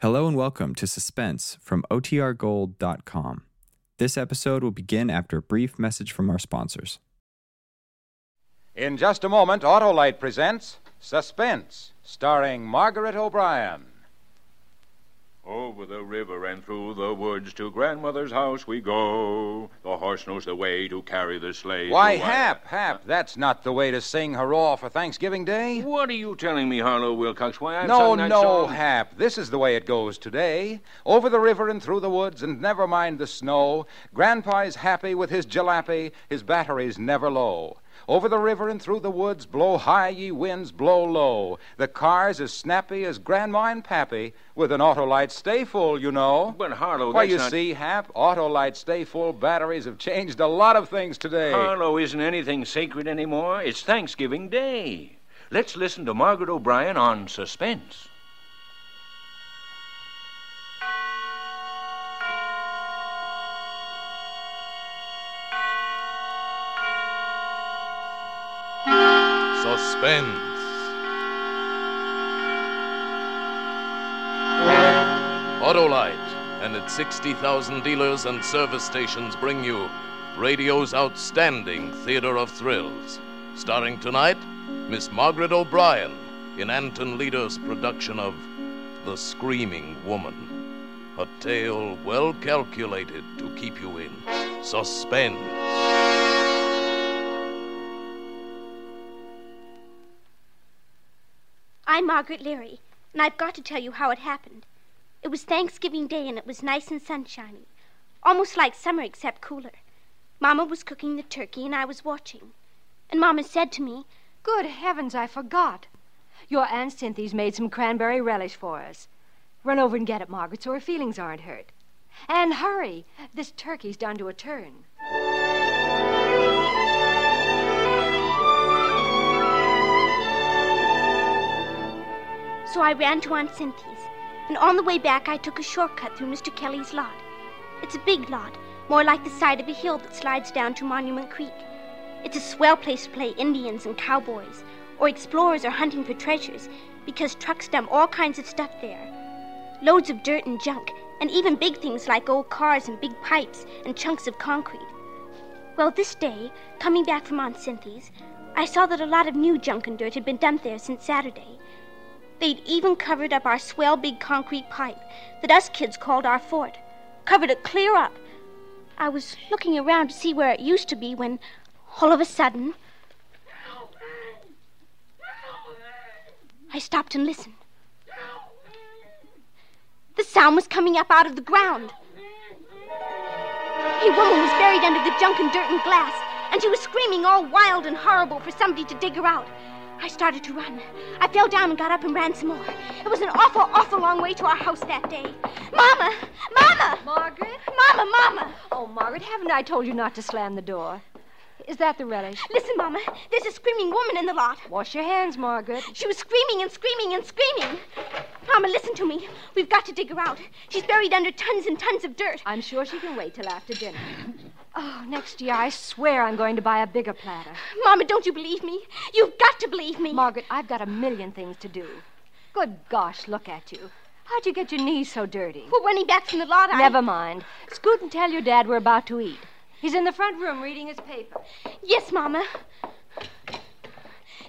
Hello and welcome to Suspense from OTRGold.com. This episode will begin after a brief message from our sponsors. In just a moment, Autolite presents Suspense, starring Margaret O'Brien. Over the river and through the woods to grandmother's house we go. The horse knows the way to carry the sleigh. Why, to- Hap, Hap, that's not the way to sing hurrah for Thanksgiving Day. What are you telling me, Harlow Wilcox? Why I've No, sung that no, song? Hap. This is the way it goes today. Over the river and through the woods, and never mind the snow. Grandpa's happy with his jalopy, his battery's never low. Over the river and through the woods, blow high ye winds, blow low. The car's as snappy as Grandma and Pappy, with an Autolite stay full, you know. But Harlow, Why, you not... see, Hap, Autolite stay full batteries have changed a lot of things today. Harlow isn't anything sacred anymore. It's Thanksgiving Day. Let's listen to Margaret O'Brien on. Suspense. 60,000 dealers and service stations bring you radio's outstanding theater of thrills. Starring tonight, Miss Margaret O'Brien in Anton Leader's production of The Screaming Woman. A tale well calculated to keep you in suspense. I'm Margaret Leary, and I've got to tell you how it happened. It was Thanksgiving Day, and it was nice and sunshiny. Almost like summer, except cooler. Mama was cooking the turkey, and I was watching. And Mama said to me, Good heavens, I forgot. Your Aunt Cynthia's made some cranberry relish for us. Run over and get it, Margaret, so her feelings aren't hurt. And hurry. This turkey's done to a turn. So I ran to Aunt Cynthy's, and on the way back I took a shortcut through Mr. Kelly's lot. It's a big lot, more like the side of a hill that slides down to Monument Creek. It's a swell place to play Indians and cowboys, or explorers are hunting for treasures, because trucks dump all kinds of stuff there. Loads of dirt and junk, and even big things like old cars and big pipes and chunks of concrete. Well, this day, coming back from Aunt Cynthia's, I saw that a lot of new junk and dirt had been dumped there since Saturday. They'd even covered up our swell big concrete pipe that us kids called our fort. Covered it clear up. I was looking around to see where it used to be when, all of a sudden, I stopped and listened. The sound was coming up out of the ground. A woman was buried under the junk and dirt and glass, and she was screaming all wild and horrible for somebody to dig her out. I started to run. I fell down and got up and ran some more. It was an awful, awful long way to our house that day. Mama! Mama! Margaret? Mama, Mama! Oh, Margaret, haven't I told you not to slam the door? Is that the relish? Listen, Mama. There's a screaming woman in the lot. Wash your hands, Margaret. She was screaming and screaming and screaming. Mama, listen to me. We've got to dig her out. She's buried under tons and tons of dirt. I'm sure she can wait till after dinner. Oh, next year I swear I'm going to buy a bigger platter. Mama, don't you believe me? You've got to believe me. Margaret, I've got a million things to do. Good gosh, look at you. How'd you get your knees so dirty? We're running back from the lot. I... Never mind. Scoot and tell your dad we're about to eat. He's in the front room reading his paper. Yes, Mama.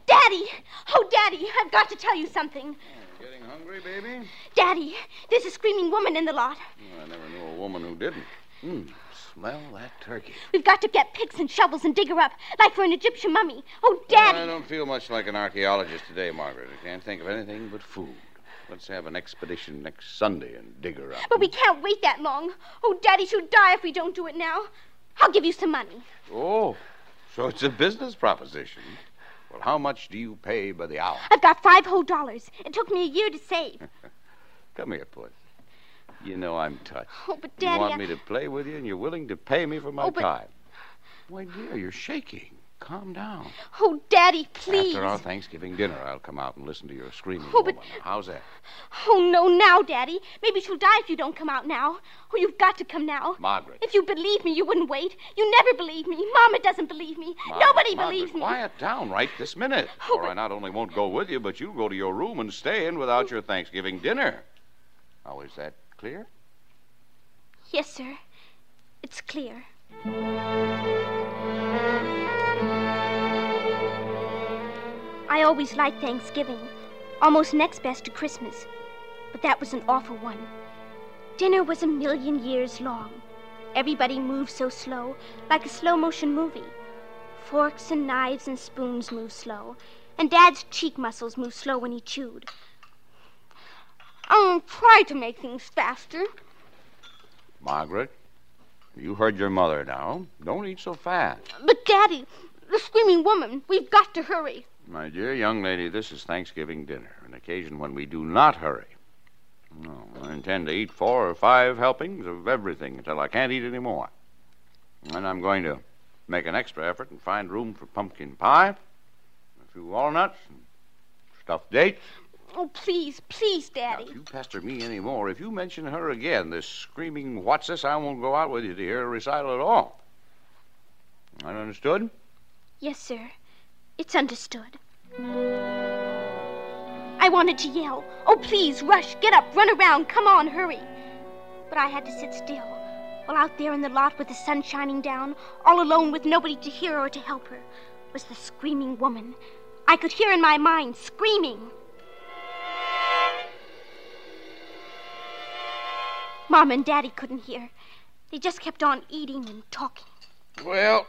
Daddy! Oh, Daddy, I've got to tell you something. Getting hungry, baby? Daddy, there's a screaming woman in the lot. I never knew a woman who didn't. Hmm, smell that turkey. We've got to get picks and shovels and dig her up, like for an Egyptian mummy. Oh, Daddy! I don't feel much like an archaeologist today, Margaret. I can't think of anything but food. Let's have an expedition next Sunday and dig her up. But we can't wait that long. Oh, Daddy, she'll die if we don't do it now. I'll give you some money. Oh, so it's a business proposition. Well, how much do you pay by the hour? I've got five whole dollars. It took me a year to save. Come here, Puss. You know I'm touched. Oh, but Daddy, you want I- me to play with you, and you're willing to pay me for my Oh, but- time. Why, dear, you're shaking. Calm down. Oh, Daddy, please. After our Thanksgiving dinner, I'll come out and listen to your screaming Oh, but- How's that? Oh, no, now, Daddy. Maybe she'll die if you don't come out now. Oh, you've got to come now. Margaret. If you believe me, you wouldn't wait. You never believe me. Mama doesn't believe me. Margaret, Nobody Margaret, believes me. Quiet down right this minute. Oh, or I not only won't go with you, but you'll go to your room and stay in without your Thanksgiving dinner. Is Is that clear? Yes, sir. It's clear. I always liked Thanksgiving, almost next best to Christmas. But that was an awful one. Dinner was a million years long. Everybody moved so slow, like a slow motion movie. Forks and knives and spoons moved slow, and Dad's cheek muscles moved slow when he chewed. I'll try to make things faster. Margaret, you heard your mother now. Don't eat so fast. But, Daddy, the screaming woman, we've got to hurry. My dear young lady, this is Thanksgiving dinner, an occasion when we do not hurry. No, I intend to eat four or five helpings of everything until I can't eat any more. And I'm going to make an extra effort and find room for pumpkin pie, a few walnuts, and stuffed dates. Oh, please, please, Now, Daddy. if you pester me any more, if you mention her again, this screaming what's this, I won't go out with you to hear a recital at all. That understood? Yes, sir. It's understood. I wanted to yell, Oh, please, rush, get up, run around, come on, hurry. But I had to sit still, while out there in the lot with the sun shining down, all alone with nobody to hear or to help her, was the screaming woman. I could hear in my mind screaming. Mom and Daddy couldn't hear. They just kept on eating and talking. Well,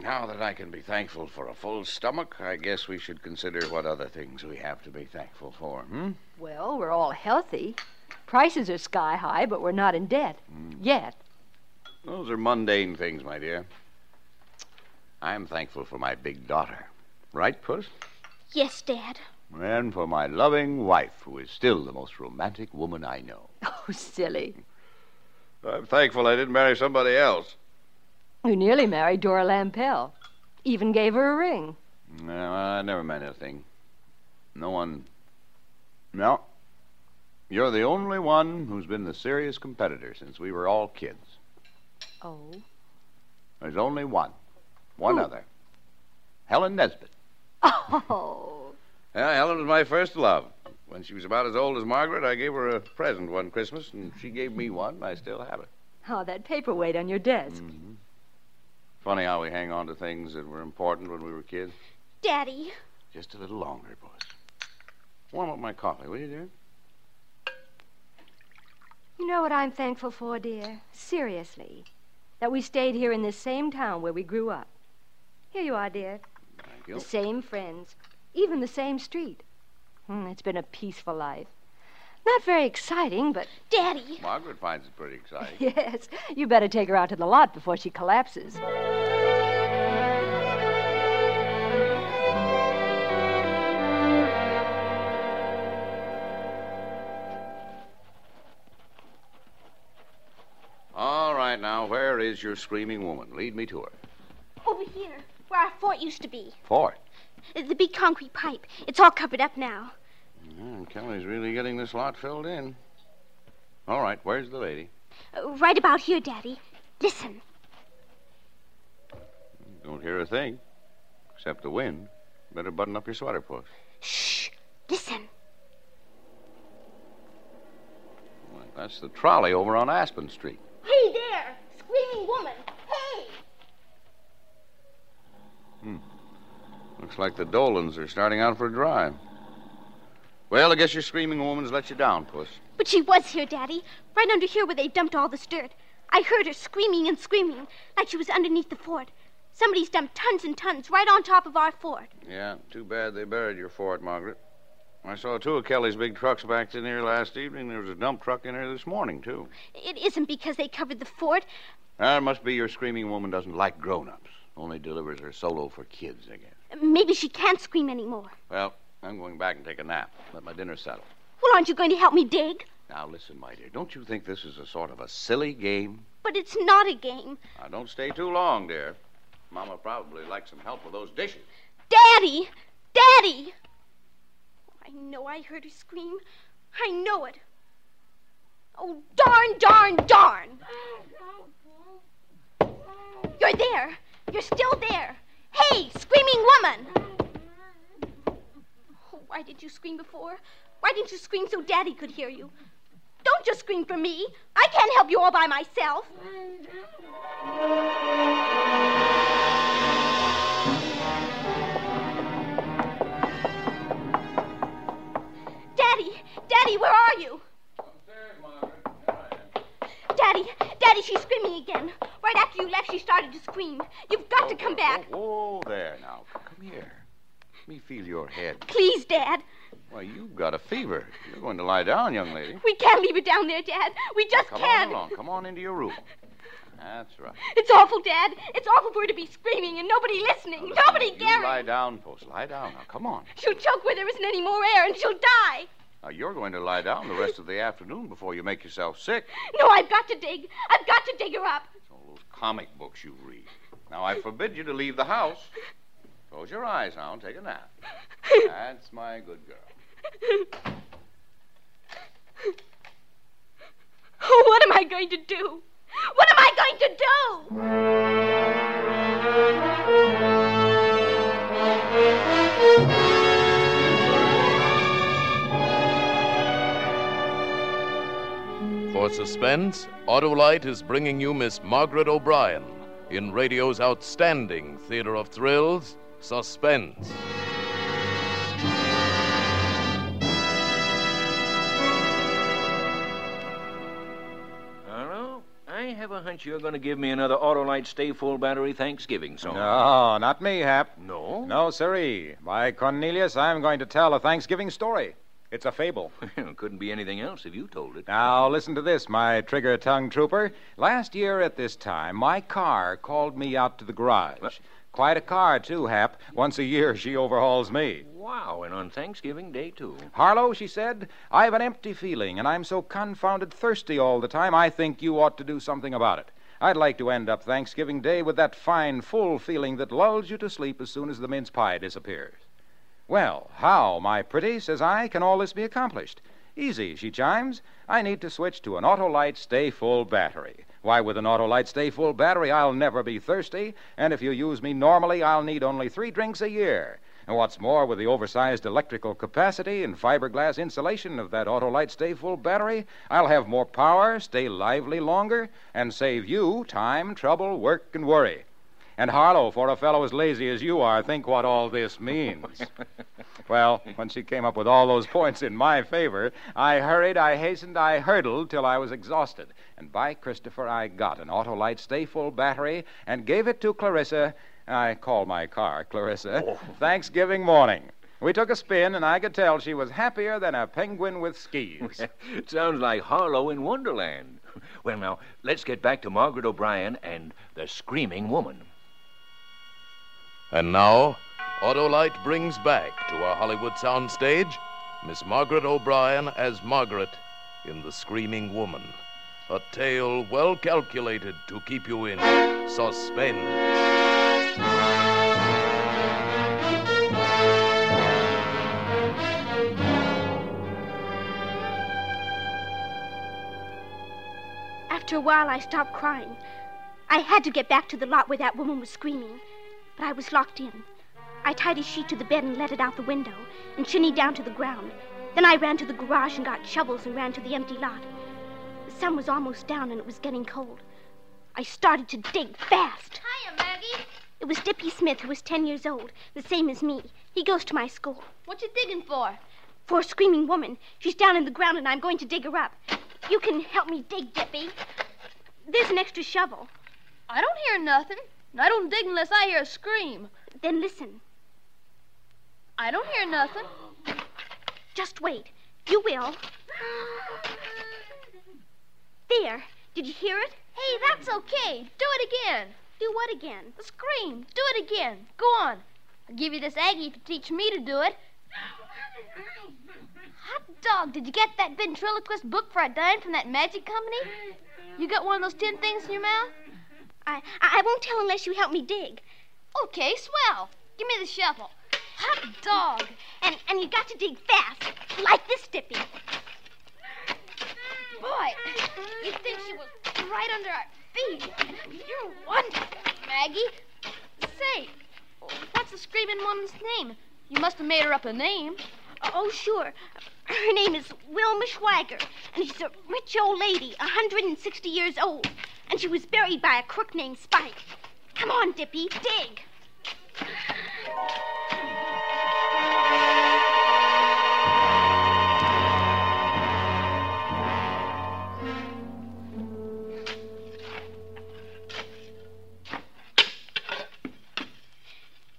now that I can be thankful for a full stomach, I guess we should consider what other things we have to be thankful for, hmm? Well, we're all healthy. Prices are sky high, but we're not in debt. Yet. Those are mundane things, my dear. I'm thankful for my big daughter. Right, Puss? Yes, Dad. And for my loving wife, who is still the most romantic woman I know. Oh, silly. I'm thankful I didn't marry somebody else. You nearly married Dora Lampell. Even gave her a ring. No, I never meant a thing. No one. No. You're the only one who's been the serious competitor since we were all kids. Oh. There's only one. One Who? other. Helen Nesbit. Oh. Yeah, Helen was my first love. When she was about as old as Margaret, I gave her a present one Christmas, and she gave me one, and I still have it. Oh, that paperweight on your desk. Mm-hmm. Funny how we hang on to things that were important when we were kids. Daddy. Just a little longer, boys. Warm up my coffee, will you, dear? You know what I'm thankful for, dear? Seriously. That we stayed here in this same town where we grew up. Here you are, dear. Thank you. The same friends. Even the same street. Hmm, it's been a peaceful life. Not very exciting, but Daddy. Margaret finds it pretty exciting. yes, you better take her out to the lot before she collapses. All right, now, where is your screaming woman? Lead me to her. Over here, where our fort used to be. Fort. The big concrete pipe. It's all covered up now. Yeah, Kelly's really getting this lot filled in. All right, where's the lady? Uh, right about here, Daddy. Listen. Don't hear a thing, except the wind. Better button up your sweater, Puss. Shh. Listen. Well, that's the trolley over on Aspen Street. Hey there, screaming woman. Hey. Looks like the Dolans are starting out for a drive. Well, I guess your screaming woman's let you down, Puss. But she was here, Daddy. Right under here where they dumped all this dirt. I heard her screaming and screaming like she was underneath the fort. Somebody's dumped tons and tons right on top of our fort. Yeah, too bad they buried your fort, Margaret. I saw two of Kelly's big trucks backed in here last evening. There was a dump truck in here this morning, too. It isn't because they covered the fort. Ah, that must be your screaming woman doesn't like grown-ups. Only delivers her solo for kids, I guess. Maybe she can't scream anymore. Well, I'm going back and take a nap. Let my dinner settle. Well, aren't you going to help me dig? Now, listen, my dear. Don't you think this is a sort of a silly game? But it's not a game. Now, don't stay too long, dear. Mama probably likes some help with those dishes. Daddy! Daddy! Oh, I know I heard her scream. I know it. Oh, darn, darn, darn! You're there. You're still there. Hey, screaming woman! Oh, why did you scream before? Why didn't you scream so Daddy could hear you? Don't Don't just scream for me. I can't help you all by myself. Daddy, Daddy, where are you? Daddy, Daddy, she's screaming again. Right after you left, she started to scream. You've got to come back. Oh, oh, oh, there now. Come here. Let me feel your head. Please, Dad. Why, you've got a fever. You're going to lie down, young lady. We can't leave it down there, Dad. We just Come can't. Come on along. Come on into your room. That's right. It's awful, Dad. It's awful for her to be screaming and nobody listening. nobody You caring. lie down, folks. Lie down now. Come on. She'll choke where there isn't any more air and she'll die. Now, you're going to lie down the rest of the afternoon before you make yourself sick. No, I've got to dig. I've got to dig her up. All those comic books you read. Now, I forbid you to leave the house. Close your eyes now and take a nap. That's my good girl. Oh, what am I going to do? What am I going to do? For suspense, Autolite is bringing you Miss Margaret O'Brien in radio's outstanding theater of thrills, Suspense. Hello? I have a hunch you're going to give me another Autolite Stay Full Battery Thanksgiving song. No, not me, Hap. No? No, sirree. By Cornelius, I'm going to tell a Thanksgiving story. It's a fable. Couldn't be anything else if you told it. Now, listen to this, my trigger tongue trooper. Last year at this time, my car called me out to the garage. What? Quite a car, too, Hap. Once a year, she overhauls me. Wow, and on Thanksgiving Day, too. Harlow, she said, I've an empty feeling, and I'm so confounded thirsty all the time, I think you ought to do something about it. I'd like to end up Thanksgiving Day with that fine, full feeling that lulls you to sleep as soon as the mince pie disappears. Well, how, my pretty, says I, can all this be accomplished? Easy, she chimes. I need to switch to an Autolite Stay Full battery. Why, with an Autolite Stay Full battery, I'll never be thirsty, and if you use me normally, I'll need only three drinks a year. And what's more, with the oversized electrical capacity and fiberglass insulation of that Autolite Stay Full battery, I'll have more power, stay lively longer, and save you time, trouble, work, and worry. And Harlow, for a fellow as lazy as you are, think what all this means. well, when she came up with all those points in my favor, I hurried, I hastened, I hurtled till I was exhausted. And by Christopher, I got an Autolite Stay Full battery and gave it to Clarissa. I call my car Clarissa. Oh. Thanksgiving morning. We took a spin, and I could tell she was happier than a penguin with skis. sounds like Harlow in Wonderland. Well, now, let's get back to Margaret O'Brien and the Screaming Woman. And now, Autolite brings back to our Hollywood soundstage Miss Margaret O'Brien as Margaret in The Screaming Woman. A tale well calculated to keep you in suspense. After a while, I stopped crying. I had to get back to the lot where that woman was screaming, but I was locked in. I tied a sheet to the bed and let it out the window, and shinnied down to the ground. Then I ran to the garage and got shovels and ran to the empty lot. The sun was almost down and it was getting cold. I started to dig fast. Hiya, Maggie. It was Dippy Smith, who was 10 years old, the same as me. He goes to my school. What you digging for? For a screaming woman. She's down in the ground and I'm going to dig her up. You can help me dig, Dippy. There's an extra shovel. I don't hear nothing. And I don't dig unless I hear a scream. Then listen. I don't hear nothing. Just wait. You will. There. Did you hear it? Hey, that's okay. Do it again. Do what again? The scream. Do it again. Go on. I'll give you this Aggie if you teach me to do it. Hot dog, did you get that ventriloquist book for a dime from that magic company? You got one of those tin things in your mouth? I, I won't tell unless you help me dig. Okay, swell. Give me the shovel. Hot dog. And and you got to dig fast. Like this, Dippy. Boy, you'd think she was right under our feet. You're wonderful, Maggie. Say, what's the screaming woman's name? You must have made her up a name. Oh, sure. Her name is Wilma Schwager, and she's a rich old lady, a 160 years old. And she was buried by a crook named Spike. Come on, Dippy, dig.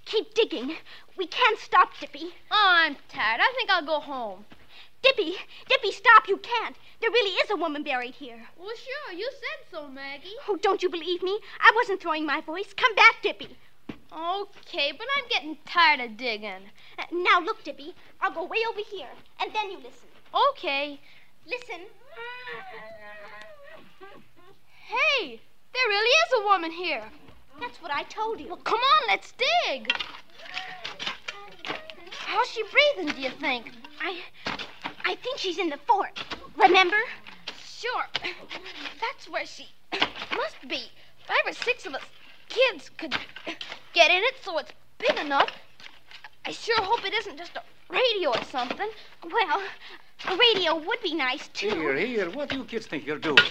Keep digging. We can't stop, Dippy. Oh, I'm tired. I think I'll go home. Dippy, Dippy, stop. You can't. There really is a woman buried here. Well, sure. You said so, Maggie. Oh, don't you believe me? I wasn't throwing my voice. Come back, Dippy. Okay, but I'm getting tired of digging. Uh, now, look, Dippy. I'll go way over here, and then you listen. Okay. Listen. Hey, there really is a woman here. That's what I told you. Well, come on, let's dig. How's she breathing, do you think? I. I think she's in the fort. Remember? Sure. That's where she must be. Five or six of us kids could get in it so it's big enough. I sure hope it isn't just a radio or something. Well, a radio would be nice, too. Here, here. What do you kids think you're doing?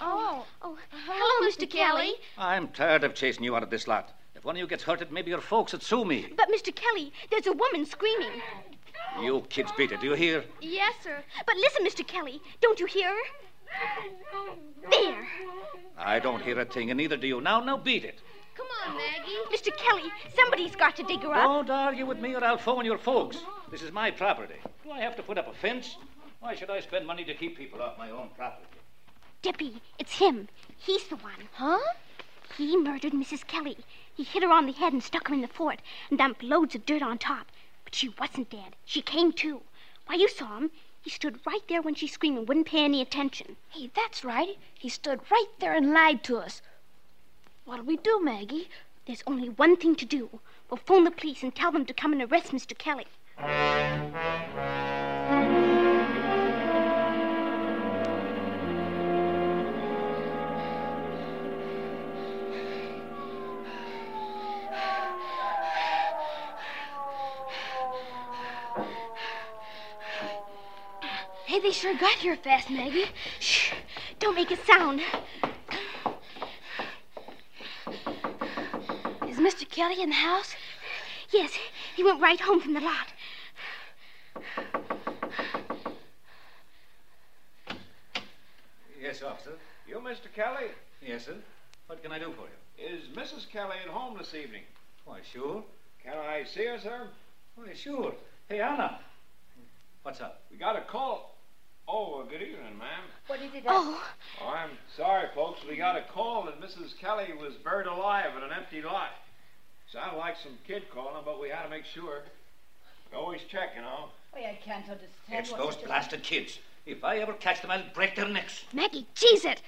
Oh. Oh, uh-huh. Hello, Mr. Kelly. I'm tired of chasing you out of this lot. If one of you gets hurted, maybe your folks would sue me. But, Mr. Kelly, there's a woman screaming. You kids beat it. Do you hear? Yes, sir. But listen, Mr. Kelly, don't you hear her? There. I don't hear a thing, and neither do you. Now, now, beat it. Come on, Maggie. Mr. Kelly, somebody's got to dig her up. Don't argue with me, or I'll phone your folks. This is my property. Do I have to put up a fence? Why should I spend money to keep people off my own property? Dippy, it's him. He's the one. Huh? He murdered Mrs. Kelly. He hit her on the head and stuck her in the fort and dumped loads of dirt on top. She wasn't dead. She came to. Why, you saw him. He stood right there when she screamed and wouldn't pay any attention. Hey, that's right. He stood right there and lied to us. What'll we do, Maggie? There's only one thing to do. We'll phone the police and tell them to come and arrest Mr. Kelly. They sure got here fast, Maggie. Shh! Don't make a sound. Is Mr. Kelly in the house? Yes, he went right home from the lot. Yes, officer. You, Mr. Kelly? Yes, sir. What can I do for you? Is Mrs. Kelly at home this evening? Why, sure. Can I see her, sir? Why, sure. Hey, Anna. What's up? We got a call. Oh, uh, good evening, ma'am. What did it Oh, Oh, I'm sorry, folks. We got a call that Mrs. Kelly was buried alive in an empty lot. Sounded like some kid calling, but we had to make sure. We always check, you know. Why, I can't understand It's what those you just- blasted kids. If I ever catch them, I'll break their necks. Maggie, cheese it.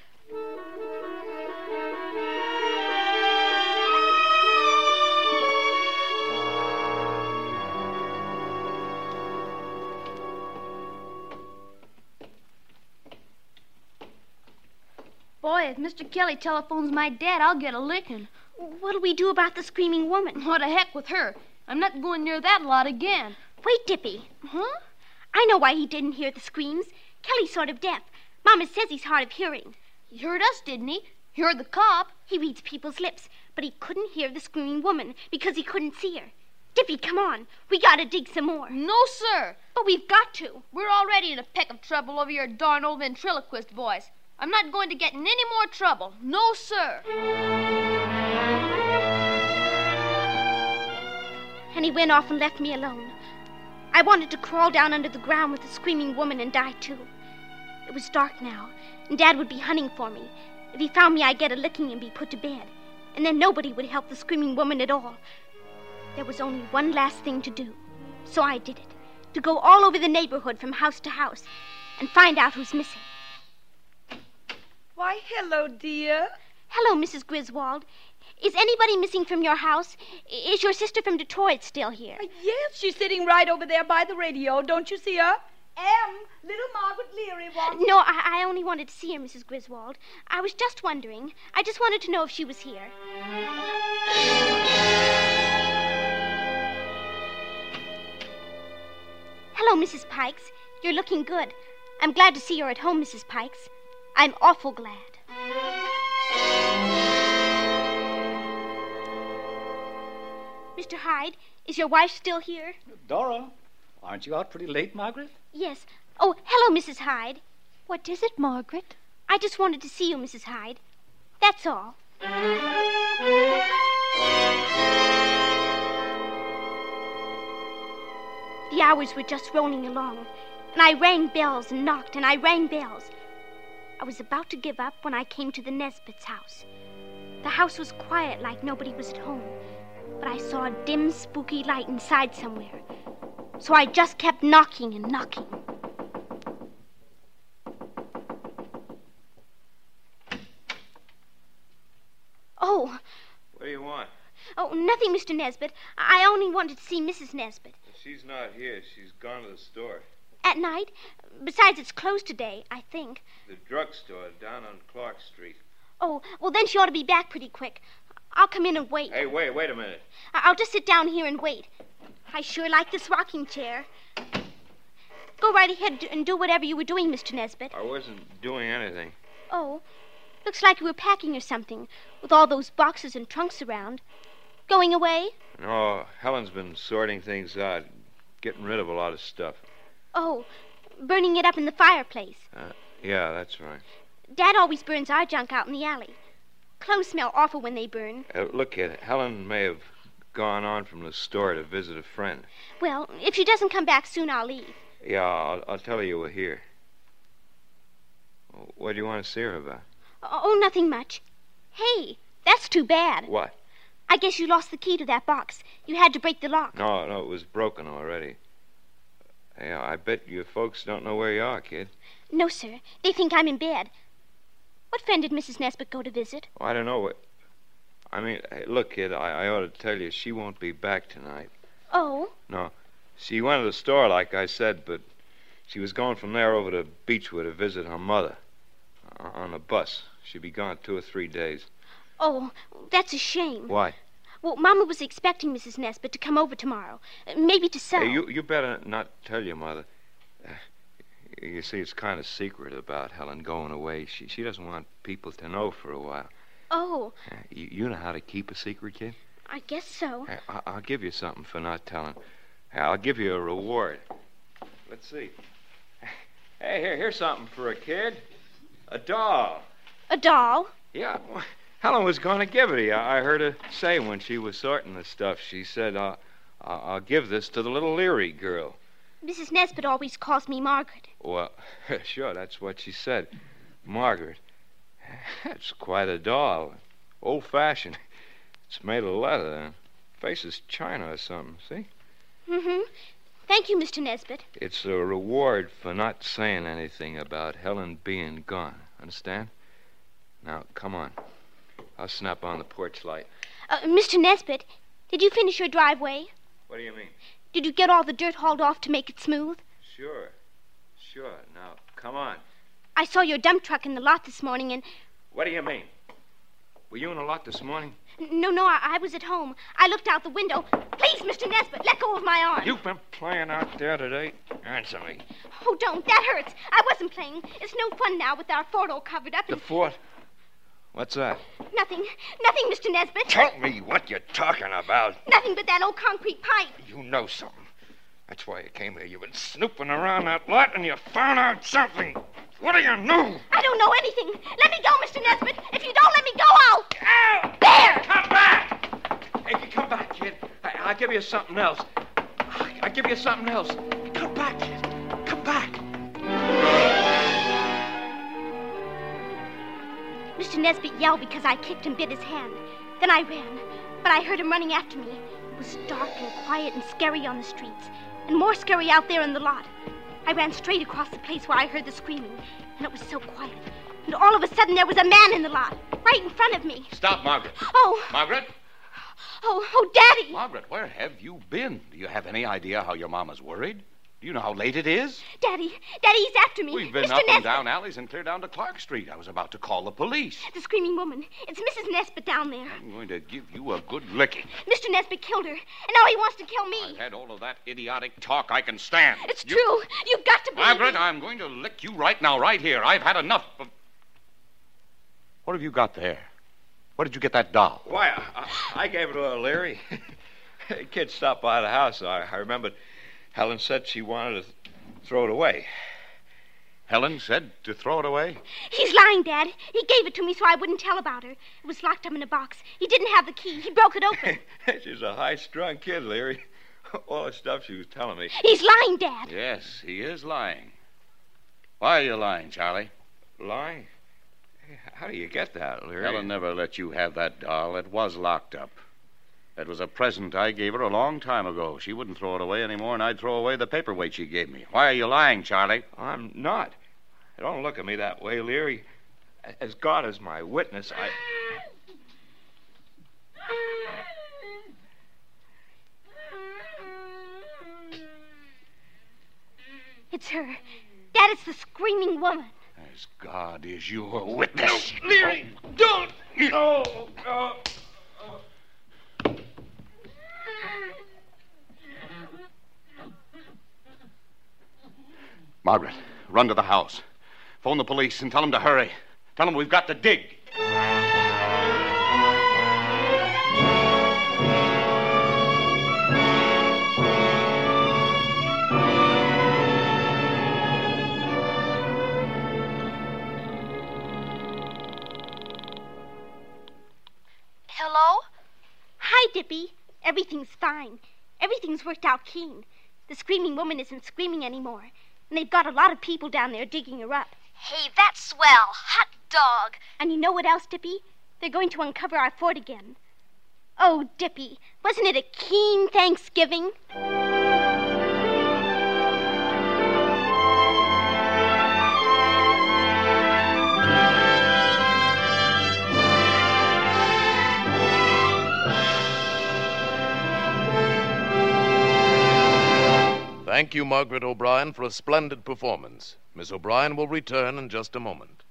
Boy, if Mr. Kelly telephones my dad, I'll get a licking. What'll we do about the screaming woman? What the heck with her? I'm not going near that lot again. Wait, Dippy. Huh? I know why he didn't hear the screams. Kelly's sort of deaf. Mama says he's hard of hearing. He heard us, didn't he? He heard the cop. He reads people's lips, but he couldn't hear the screaming woman because he couldn't see her. Dippy, come on. We gotta dig some more. No, sir. But we've got to. We're already in a peck of trouble over your darn old ventriloquist voice. I'm not going to get in any more trouble. No, sir. And he went off and left me alone. I wanted to crawl down under the ground with the screaming woman and die too. It was dark now, and Dad would be hunting for me. If he found me, I'd get a licking and be put to bed. And then nobody would help the screaming woman at all. There was only one last thing to do. So I did it. To go all over the neighborhood from house to house and find out who's missing. Why, hello, dear. Hello, Mrs. Griswold. Is anybody missing from your house? Is your sister from Detroit still here? Uh, yes, she's sitting right over there by the radio. Don't you see her? M, little Margaret Leary wants. No, I, I only wanted to see her, Mrs. Griswold. I was just wondering. I just wanted to know if she was here. hello, Mrs. Pikes. You're looking good. I'm glad to see you're at home, Mrs. Pikes. I'm awful glad. Mr. Hyde, is your wife still here? Dora, aren't you out pretty late, Margaret? Yes. Oh, hello, Mrs. Hyde. What is it, Margaret? I just wanted to see you, Mrs. Hyde. That's all. The hours were just rolling along, and I rang bells and knocked, and I rang bells. I was about to give up when I came to the Nesbit's house. The house was quiet, like nobody was at home, but I saw a dim, spooky light inside somewhere. So I just kept knocking and knocking. Oh, What do you want? oh, nothing, Mr. Nesbit. I only wanted to see Mrs. Nesbit. She's not here. She's gone to the store. At night? Besides, it's closed today, I think. The drugstore down on Clark Street. Oh, well, then she ought to be back pretty quick. I'll come in and wait. Hey, wait, wait a minute. I- I'll just sit down here and wait. I sure like this rocking chair. Go right ahead and do whatever you were doing, Mr. Nesbit. I wasn't doing anything. Oh, looks like you were packing or something, with all those boxes and trunks around. Going away? No, Helen's been sorting things out, getting rid of a lot of stuff. Oh, burning it up in the fireplace. Uh, yeah, that's right. Dad always burns our junk out in the alley. Clothes smell awful when they burn. Uh, look, kid, Helen may have gone on from the store to visit a friend. Well, if she doesn't come back soon, I'll leave. Yeah, I'll, I'll tell her you were here. What do you want to see her about? Oh, nothing much. Hey, that's too bad. What? I guess you lost the key to that box. You had to break the lock. No, no, it was broken already. Yeah, I bet your folks don't know where you are, kid. No, sir. They think I'm in bed. What friend did Mrs. Nesbit go to visit? Oh, I don't know what. I mean, hey, look, kid, I, I ought to tell you, she won't be back tonight. Oh, No. She went to the store, like I said, but she was going from there over to Beechwood to visit her mother uh, on a bus. She'll be gone two or three days. oh, that's a shame. Why? Well, Mama was expecting Mrs. Nesbit to come over tomorrow, uh, maybe to sell. Hey, you, you better not tell your mother. Uh, you see, it's kind of secret about Helen going away. She, she doesn't want people to know for a while. Oh, Uh, you, you know how to keep a secret, kid? I guess so. Hey, I, I'll give you something for not telling. Hey, I'll give you a reward. Let's see. Hey, here, here's something for a kid. A doll. A doll? Yeah, Helen was going to give it to you. I heard her say when she was sorting the stuff. She said, uh, I'll I'll give this to the little Leary girl. Mrs. Nesbit always calls me Margaret. Well, sure, that's what she said. Margaret. That's quite a doll. Old fashioned. It's made of leather. Face is china or something, see? Mm-hmm. Thank you, Mr. Nesbit. It's a reward for not saying anything about Helen being gone. Understand? Now, come on. I'll snap on the porch light. Uh, Mr. Nesbit, did you finish your driveway? What do you mean? Did you get all the dirt hauled off to make it smooth? Sure. Sure. Now, come on. I saw your dump truck in the lot this morning, and What do you mean? Were you in the lot this morning? no, no, I, I was at home. I looked out the window. Please, Mr. Nesbit, let go of my arm. You've been playing out there today? Answer me. Oh, don't. That hurts. I wasn't playing. It's no fun now with our fort all covered up. The And fort? What's that? nothing, nothing, Mr. Nesbit. Tell me what you're talking about. Nothing but that old concrete pipe. You know something. That's why you came here. You've been snooping around that lot and you found out something. What do you know? I don't know anything. Let me go, Mr. Nesbit. If you don't let me go, I'll. Ow! There! Come back! Hey, come back, kid. I, I'll give you something else. I, I'll give you something else. Come back, kid. Come back. Mr. Nesbit yelled because I kicked and bit his hand. Then I ran, but I heard him running after me. It was dark and quiet and scary on the streets, and more scary out there in the lot. I ran straight across the place where I heard the screaming, and it was so quiet. And all of a sudden, there was a man in the lot, right in front of me. Stop, Margaret. Oh, Margaret? oh, oh, Daddy! Margaret, where have you been? Do you have any idea how your mama's worried? Do You know how late it is? Daddy, Daddy, he's after me. We've been Mr. up and down alleys and clear down to Clark Street. I was about to call the police. The screaming woman. It's Mrs. Nesbit down there. I'm going to give you a good licking. Mr. Nesbit killed her, and now he wants to kill me. I've had all of that idiotic talk I can stand. It's You- true. You've got to believe Margaret, me. I'm going to lick you right now, right here. I've had enough of. What have you got there? Where did you get that doll? Why, I, I gave it to her, Leary. Kid stopped by the house. I, I remembered Helen said she wanted to throw it away. Helen said to throw it away? He's lying, Dad. He gave it to me so I wouldn't tell about her. It was locked up in a box. He didn't have the key. He broke it open. She's a high strung kid, Leary. All the stuff she was telling me. He's lying, Dad. Yes, he is lying. Why are you lying, Charlie? Lying? How do you get that, Leary? Helen never let you have that doll. It was locked up. It was a present I gave her a long time ago. She wouldn't throw it away anymore, and I'd throw away the paperweight she gave me. Why are you lying, Charlie? I'm not. Don't look at me that way, Leary. As God is my witness, I. It's her. Dad, it's the screaming woman. As God is your witness. Leary, don't! No! no. Margaret, run to the house. Phone the police and tell them to hurry. Tell them we've got to dig. Hello? Hi, Dippy. Everything's fine. Everything's worked out keen. The screaming woman isn't screaming anymore. And they've got a lot of people down there digging her up. Hey, that's swell. Hot dog. And you know what else, Dippy? They're going to uncover our fort again. Oh, Dippy, wasn't it a keen Thanksgiving? Thank you, Margaret O'Brien, for a splendid performance. Miss O'Brien will return in just a moment.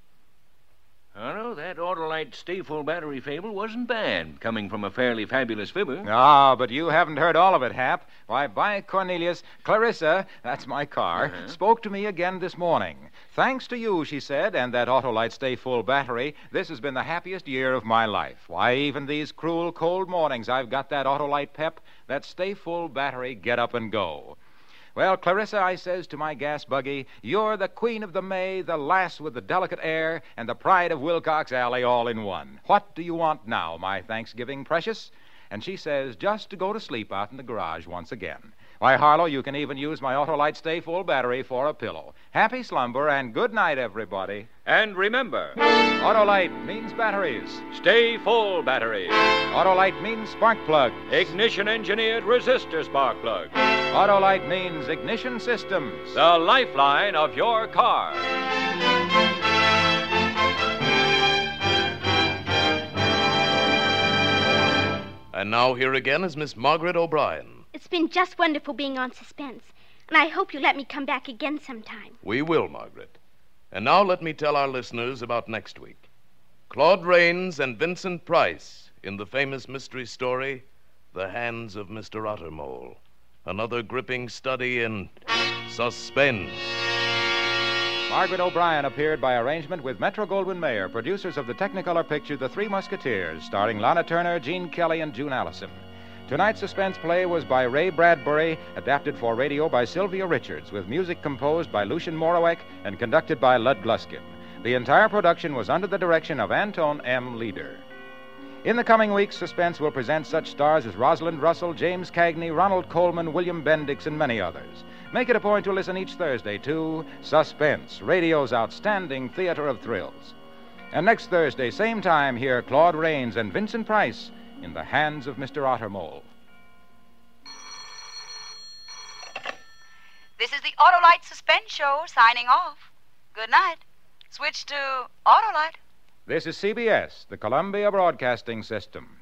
Oh, no, that Autolite Stay Full Battery fable wasn't bad, coming from a fairly fabulous fibber. Ah, but you haven't heard all of it, Hap. Why, by Cornelius, Clarissa, that's my car, Uh-huh. spoke to me again this morning. Thanks to you, she said, and that Autolite Stay Full battery, this has been the happiest year of my life. Why, even these cruel, cold mornings, I've got that Autolite pep, that Stay Full battery, get up and go. Well, Clarissa, I says to my gas buggy, you're the queen of the May, the lass with the delicate air, and the pride of Wilcox Alley all in one. What do you want now, my Thanksgiving precious? And she says, just to go to sleep out in the garage once again. Why, Harlow, you can even use my Autolite Stay Full battery for a pillow. Happy slumber and good night, everybody. And remember, Autolite means batteries. stay full batteries. Autolite means spark plug. Ignition engineered resistor spark plug. Autolite means ignition systems. The lifeline of your car. And now here again is Miss Margaret O'Brien. It's been just wonderful being on suspense. And I hope you let me come back again sometime. We will, Margaret. And now let me tell our listeners about next week. Claude Rains and Vincent Price in the famous mystery story, The Hands of Mr. Ottermole. Another gripping study in suspense. Margaret O'Brien appeared by arrangement with Metro Goldwyn Mayer, producers of the Technicolor picture The Three Musketeers, starring Lana Turner, Gene Kelly, and June Allyson. Tonight's suspense play was by Ray Bradbury, adapted for radio by Sylvia Richards, with music composed by Lucien Moraweck and conducted by Lud Gluskin. The entire production was under the direction of Anton M. Leader. In the coming weeks, Suspense will present such stars as Rosalind Russell, James Cagney, Ronald Colman, William Bendix, and many others. Make it a point to listen each Thursday to Suspense, radio's outstanding theater of thrills. And next Thursday, same time, hear Claude Rains and Vincent Price in the hands of Mr. Ottermole. This is the Autolite Suspense Show signing off. Good night. Switch to Autolite. This is CBS, the Columbia Broadcasting System.